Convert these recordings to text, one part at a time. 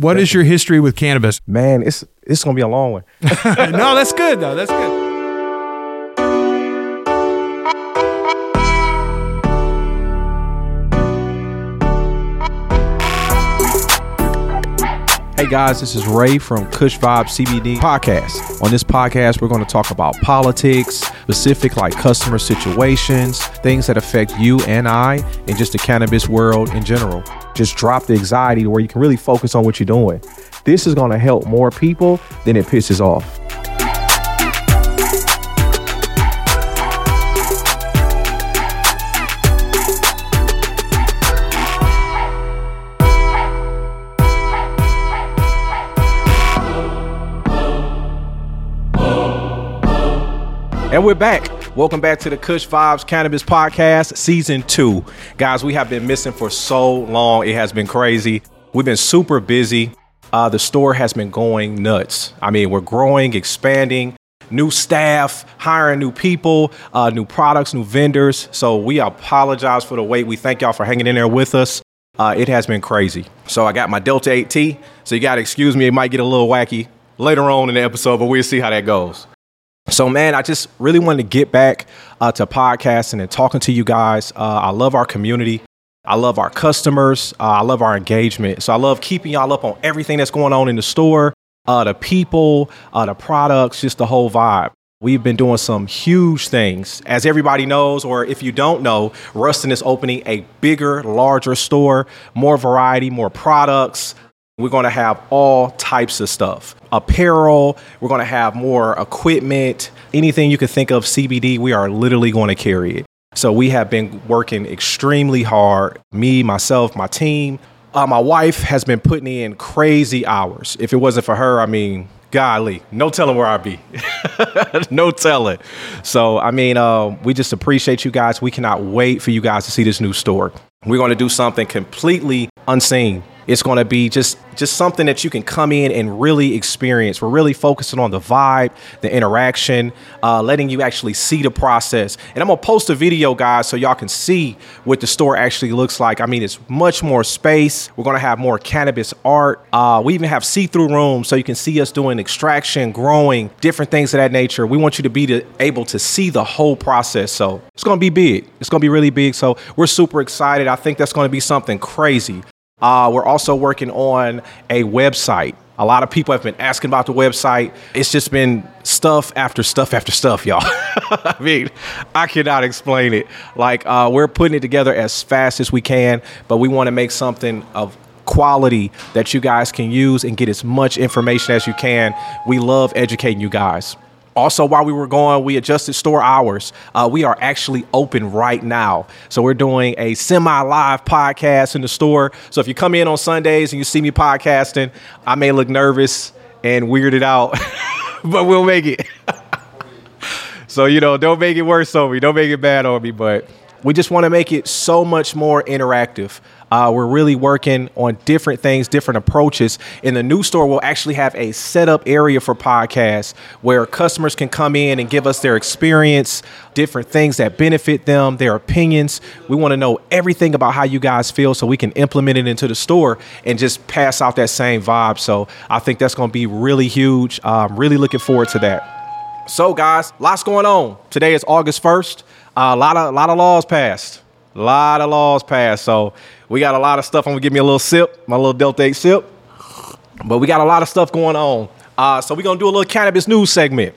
What is your history with cannabis? Man, it's it's gonna be a long one. no, that's good though. That's good. Hey guys, this is Ray from Kush Vibe CBD podcast. On this podcast, we're going to talk about politics, specific like customer situations, things that affect you and I, and just the cannabis world in general. Just drop the anxiety where you can really focus on what you're doing. This is going to help more people than it pisses off. And we're back. Welcome back to the Kush Vibes Cannabis Podcast, Season 2. Guys, we have been missing for so long. It has been crazy. We've been super busy. Uh, the store has been going nuts. I mean, we're growing, expanding, new staff, hiring new people, uh, new products, new vendors. So we apologize for the wait. We thank y'all for hanging in there with us. Uh, it has been crazy. So I got my Delta 8T. So you got to excuse me. It might get a little wacky later on in the episode, but we'll see how that goes. So, man, I just really wanted to get back uh, to podcasting and talking to you guys. Uh, I love our community. I love our customers. Uh, I love our engagement. So, I love keeping y'all up on everything that's going on in the store, uh, the people, uh, the products, just the whole vibe. We've been doing some huge things. As everybody knows, or if you don't know, Ruston is opening a bigger, larger store, more variety, more products, we're going to have all types of stuff apparel, we're going to have more equipment, anything you could think of CBD, we are literally going to carry it. So we have been working extremely hard. Me, myself, my team. Uh, my wife has been putting in crazy hours. If it wasn't for her, I mean, golly, no telling where I'd be. no telling. So, I mean, uh, we just appreciate you guys. We cannot wait for you guys to see this new store. We're going to do something completely unseen it's going to be just just something that you can come in and really experience. We're really focusing on the vibe, the interaction, uh, letting you actually see the process. And I'm gonna post a video, guys, so y'all can see what the store actually looks like. I mean, it's much more space. We're gonna have more cannabis art. Uh, we even have see-through rooms, so you can see us doing extraction, growing, different things of that nature. We want you to be to, able to see the whole process. So it's gonna be big. It's gonna be really big. So we're super excited. I think that's gonna be something crazy. Uh, we're also working on a website. A lot of people have been asking about the website. It's just been stuff after stuff after stuff, y'all. I mean, I cannot explain it. Like, uh, we're putting it together as fast as we can, but we want to make something of quality that you guys can use and get as much information as you can. We love educating you guys. Also, while we were going, we adjusted store hours. Uh, we are actually open right now. So we're doing a semi live podcast in the store. So if you come in on Sundays and you see me podcasting, I may look nervous and weirded out, but we'll make it. so, you know, don't make it worse on me. Don't make it bad on me. But we just want to make it so much more interactive. Uh, we're really working on different things, different approaches. In the new store, we'll actually have a setup area for podcasts where customers can come in and give us their experience, different things that benefit them, their opinions. We want to know everything about how you guys feel so we can implement it into the store and just pass out that same vibe. So I think that's going to be really huge. I'm really looking forward to that. So, guys, lots going on. Today is August 1st. Uh, a lot of a lot of laws passed. A lot of laws passed. So we got a lot of stuff. I'm gonna give me a little sip, my little Delta 8 sip. But we got a lot of stuff going on. Uh, so we're gonna do a little cannabis news segment.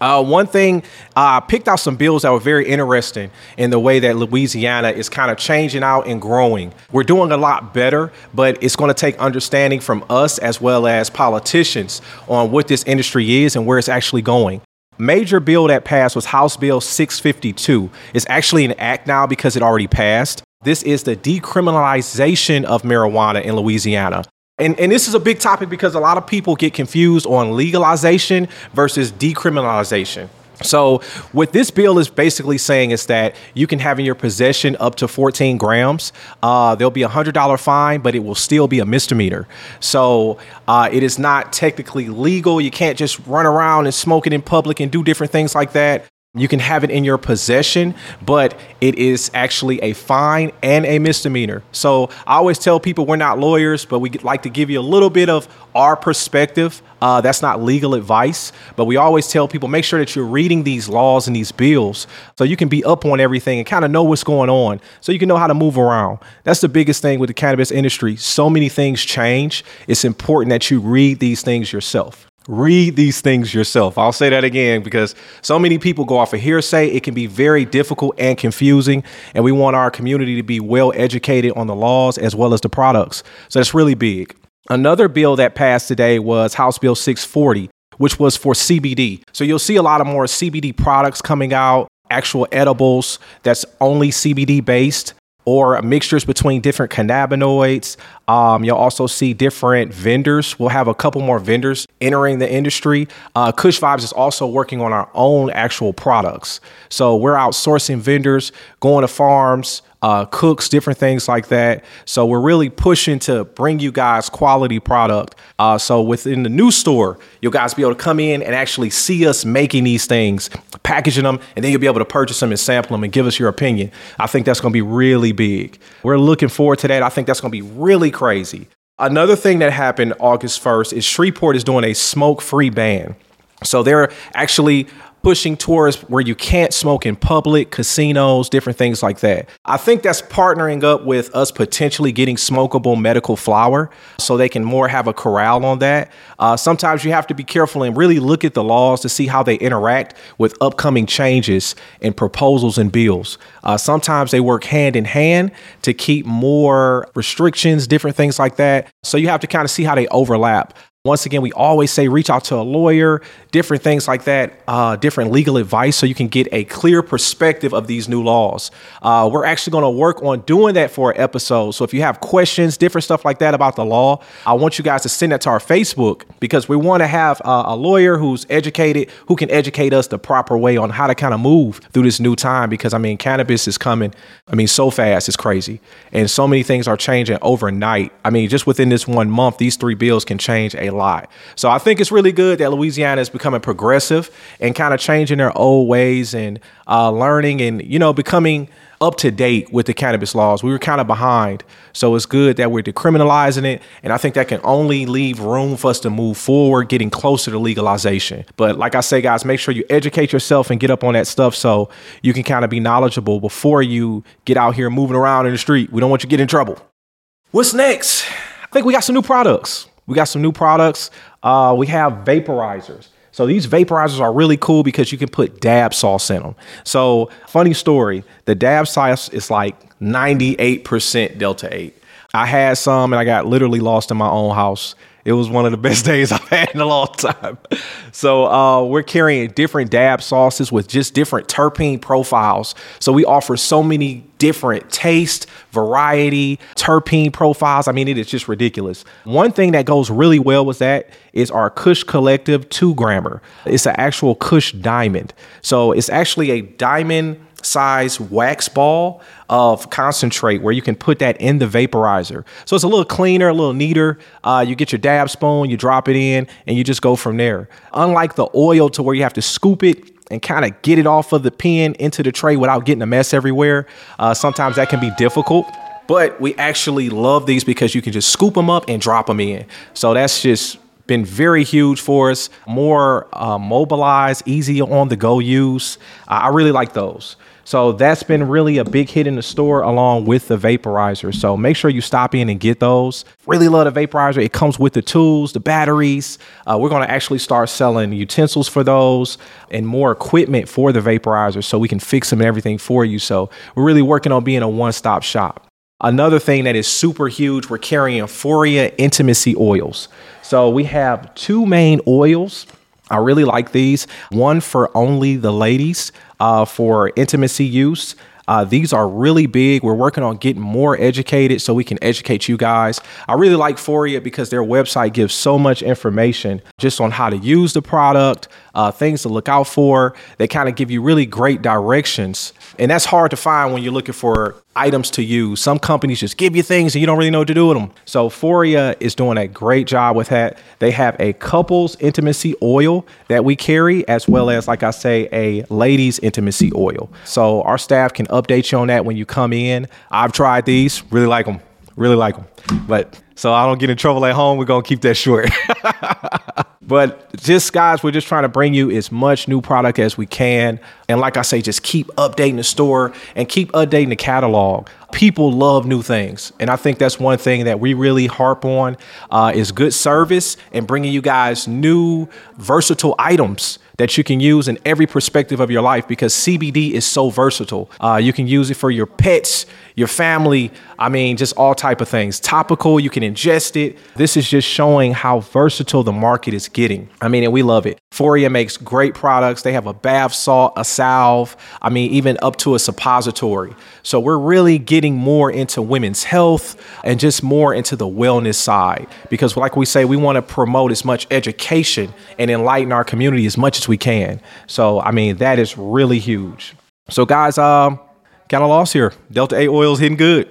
Uh, one thing, I uh, picked out some bills that were very interesting in the way that Louisiana is kind of changing out and growing. We're doing a lot better, but it's going to take understanding from us as well as politicians on what this industry is and where it's actually going major bill that passed was House Bill 652. It's actually an act now because it already passed. This is the decriminalization of marijuana in Louisiana. And, and this is a big topic because a lot of people get confused on legalization versus decriminalization. So, what this bill is basically saying is that you can have in your possession up to 14 grams. Uh, there'll be a hundred dollar fine, but it will still be a misdemeanor. So, uh, it is not technically legal. You can't just run around and smoke it in public and do different things like that. You can have it in your possession, but it is actually a fine and a misdemeanor. So I always tell people we're not lawyers, but we like to give you a little bit of our perspective. Uh, that's not legal advice, but we always tell people make sure that you're reading these laws and these bills so you can be up on everything and kind of know what's going on so you can know how to move around. That's the biggest thing with the cannabis industry. So many things change. It's important that you read these things yourself. Read these things yourself. I'll say that again because so many people go off of hearsay. It can be very difficult and confusing. And we want our community to be well educated on the laws as well as the products. So that's really big. Another bill that passed today was House Bill 640, which was for CBD. So you'll see a lot of more CBD products coming out, actual edibles that's only CBD based or mixtures between different cannabinoids. Um, you'll also see different vendors. We'll have a couple more vendors entering the industry. Uh, Kush Vibes is also working on our own actual products. So we're outsourcing vendors, going to farms, uh, cooks, different things like that. So we're really pushing to bring you guys quality product. Uh, so within the new store, you'll guys be able to come in and actually see us making these things, packaging them, and then you'll be able to purchase them and sample them and give us your opinion. I think that's going to be really big. We're looking forward to that. I think that's going to be really crazy. Another thing that happened August 1st is Shreveport is doing a smoke free ban. So they're actually pushing towards where you can't smoke in public, casinos, different things like that. I think that's partnering up with us potentially getting smokable medical flower so they can more have a corral on that. Uh, sometimes you have to be careful and really look at the laws to see how they interact with upcoming changes and proposals and bills. Uh, sometimes they work hand in hand to keep more restrictions, different things like that. So you have to kind of see how they overlap. Once again, we always say reach out to a lawyer, different things like that, uh, different legal advice so you can get a clear perspective of these new laws. Uh, we're actually going to work on doing that for an episode. So if you have questions, different stuff like that about the law, I want you guys to send that to our Facebook because we want to have uh, a lawyer who's educated, who can educate us the proper way on how to kind of move through this new time because I mean, cannabis is coming, I mean, so fast, it's crazy. And so many things are changing overnight. I mean, just within this one month, these three bills can change a lot. So I think it's really good that Louisiana is becoming progressive and kind of changing their old ways and uh, learning and you know becoming up to date with the cannabis laws. We were kind of behind. So it's good that we're decriminalizing it. And I think that can only leave room for us to move forward, getting closer to legalization. But like I say, guys, make sure you educate yourself and get up on that stuff so you can kind of be knowledgeable before you get out here moving around in the street. We don't want you to get in trouble. What's next? I think we got some new products. We got some new products. Uh, we have vaporizers. So these vaporizers are really cool because you can put dab sauce in them. So funny story, the dab sauce is like 98% Delta 8. I had some and I got literally lost in my own house. It was one of the best days I've had in a long time. So uh, we're carrying different dab sauces with just different terpene profiles. So we offer so many different taste, variety, terpene profiles. I mean, it is just ridiculous. One thing that goes really well with that is our Kush Collective two grammer. It's an actual Kush diamond. So it's actually a diamond size wax ball of concentrate where you can put that in the vaporizer. So it's a little cleaner, a little neater. Uh, you get your dab spoon, you drop it in, and you just go from there. Unlike the oil to where you have to scoop it and kind of get it off of the pen into the tray without getting a mess everywhere, uh, sometimes that can be difficult. But we actually love these because you can just scoop them up and drop them in. So that's just been very huge for us. More uh, mobilized, easy on the go use. I really like those. So that's been really a big hit in the store along with the vaporizer. So make sure you stop in and get those. Really love the vaporizer. It comes with the tools, the batteries. Uh, we're going to actually start selling utensils for those and more equipment for the vaporizer so we can fix them and everything for you. So we're really working on being a one stop shop. Another thing that is super huge, we're carrying Foria intimacy oils. So we have two main oils. I really like these. One for only the ladies uh, for intimacy use. Uh, these are really big. We're working on getting more educated so we can educate you guys. I really like Foria because their website gives so much information just on how to use the product, uh, things to look out for. They kind of give you really great directions. And that's hard to find when you're looking for items to use. Some companies just give you things and you don't really know what to do with them. So Foria is doing a great job with that. They have a couples intimacy oil that we carry, as well as, like I say, a ladies intimacy oil. So our staff can update you on that when you come in. I've tried these, really like them, really like them. But so I don't get in trouble at home, we're gonna keep that short. But just guys, we're just trying to bring you as much new product as we can. And like I say, just keep updating the store and keep updating the catalog. People love new things. And I think that's one thing that we really harp on uh, is good service and bringing you guys new versatile items that you can use in every perspective of your life because CBD is so versatile. Uh, you can use it for your pets, your family. I mean, just all type of things. Topical, you can ingest it. This is just showing how versatile the market is getting. I mean, and we love it. Foria makes great products. They have a bath salt, a salve. I mean, even up to a suppository. So we're really getting more into women's health and just more into the wellness side because, like we say, we want to promote as much education and enlighten our community as much as we can. So, I mean, that is really huge. So, guys, um, kind of lost here. Delta 8 oil is hitting good.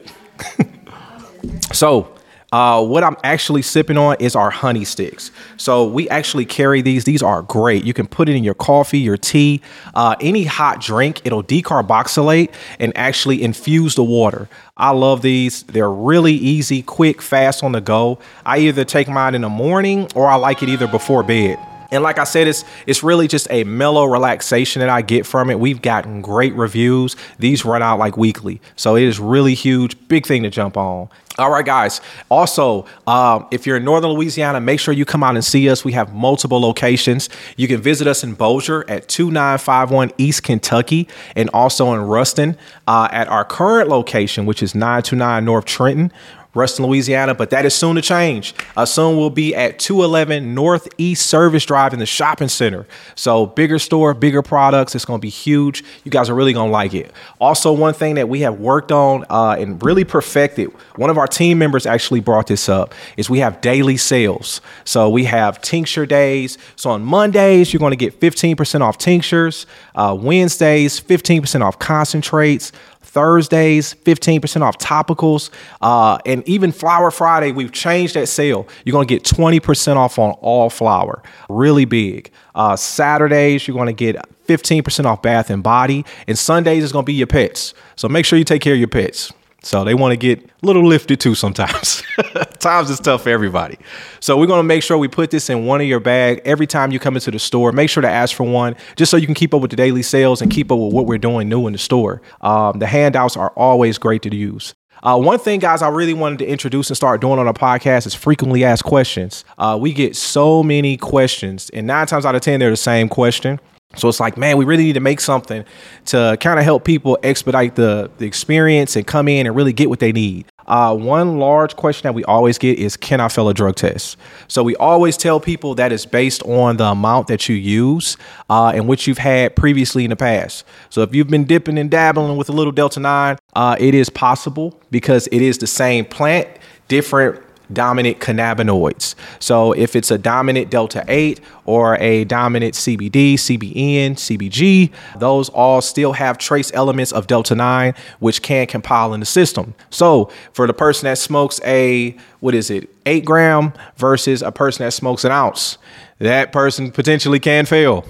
so, uh, what I'm actually sipping on is our honey sticks. So we actually carry these. These are great. You can put it in your coffee, your tea, uh, any hot drink. It'll decarboxylate and actually infuse the water. I love these. They're really easy, quick, fast on the go. I either take mine in the morning or I like it either before bed. And like I said, it's it's really just a mellow relaxation that I get from it. We've gotten great reviews. These run out like weekly, so it is really huge, big thing to jump on. All right, guys. Also, um, if you're in Northern Louisiana, make sure you come out and see us. We have multiple locations. You can visit us in Bossier at 2951 East Kentucky and also in Ruston uh, at our current location, which is 929 North Trenton. Ruston, Louisiana, but that is soon to change. Uh, soon we'll be at 211 Northeast Service Drive in the shopping center. So bigger store, bigger products. It's going to be huge. You guys are really going to like it. Also, one thing that we have worked on uh, and really perfected, one of our team members actually brought this up, is we have daily sales. So we have tincture days. So on Mondays, you're going to get 15% off tinctures. Uh, Wednesdays, 15% off concentrates. Thursdays, 15% off topicals. Uh, and even Flower Friday, we've changed that sale. You're going to get 20% off on all flower, Really big. Uh, Saturdays, you're going to get 15% off bath and body. And Sundays is going to be your pets. So make sure you take care of your pets. So they want to get a little lifted too sometimes. Times is tough for everybody. So we're going to make sure we put this in one of your bag every time you come into the store. Make sure to ask for one just so you can keep up with the daily sales and keep up with what we're doing new in the store. Um, the handouts are always great to use. Uh, one thing, guys, I really wanted to introduce and start doing on a podcast is frequently asked questions. Uh, we get so many questions, and nine times out of 10, they're the same question. So it's like, man, we really need to make something to kind of help people expedite the, the experience and come in and really get what they need. Uh, one large question that we always get is, can I fail a drug test? So we always tell people that it's based on the amount that you use uh, and what you've had previously in the past. So if you've been dipping and dabbling with a little Delta 9, uh, it is possible because it is the same plant, different dominant cannabinoids. So if it's a dominant delta 8 or a dominant CBD, CBN, CBG, those all still have trace elements of delta 9 which can compile in the system. So for the person that smokes a what is it, 8 gram versus a person that smokes an ounce, that person potentially can fail.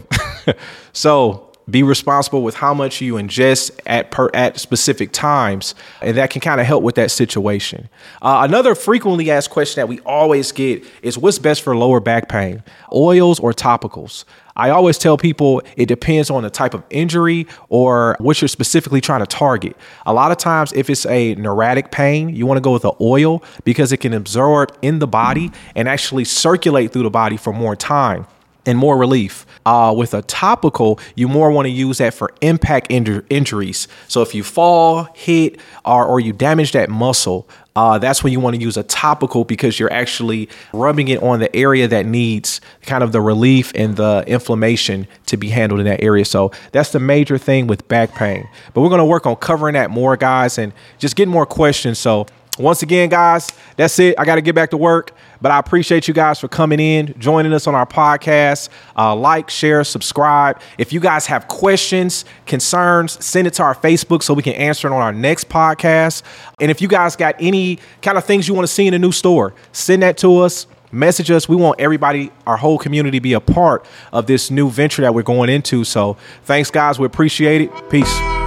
so be responsible with how much you ingest at per, at specific times, and that can kind of help with that situation. Uh, another frequently asked question that we always get is what's best for lower back pain, oils or topicals? I always tell people it depends on the type of injury or what you're specifically trying to target. A lot of times, if it's a neurotic pain, you want to go with the oil because it can absorb in the body and actually circulate through the body for more time and more relief. Uh, with a topical, you more want to use that for impact inju- injuries. So if you fall, hit, or, or you damage that muscle, uh, that's when you want to use a topical because you're actually rubbing it on the area that needs kind of the relief and the inflammation to be handled in that area. So that's the major thing with back pain. But we're going to work on covering that more, guys, and just getting more questions. So Once again, guys, that's it. I got to get back to work, but I appreciate you guys for coming in, joining us on our podcast. Uh, like, share, subscribe. If you guys have questions, concerns, send it to our Facebook so we can answer it on our next podcast. And if you guys got any kind of things you want to see in a new store, send that to us message us. We want everybody, our whole community, be a part of this new venture that we're going into. So thanks, guys. We appreciate it. Peace.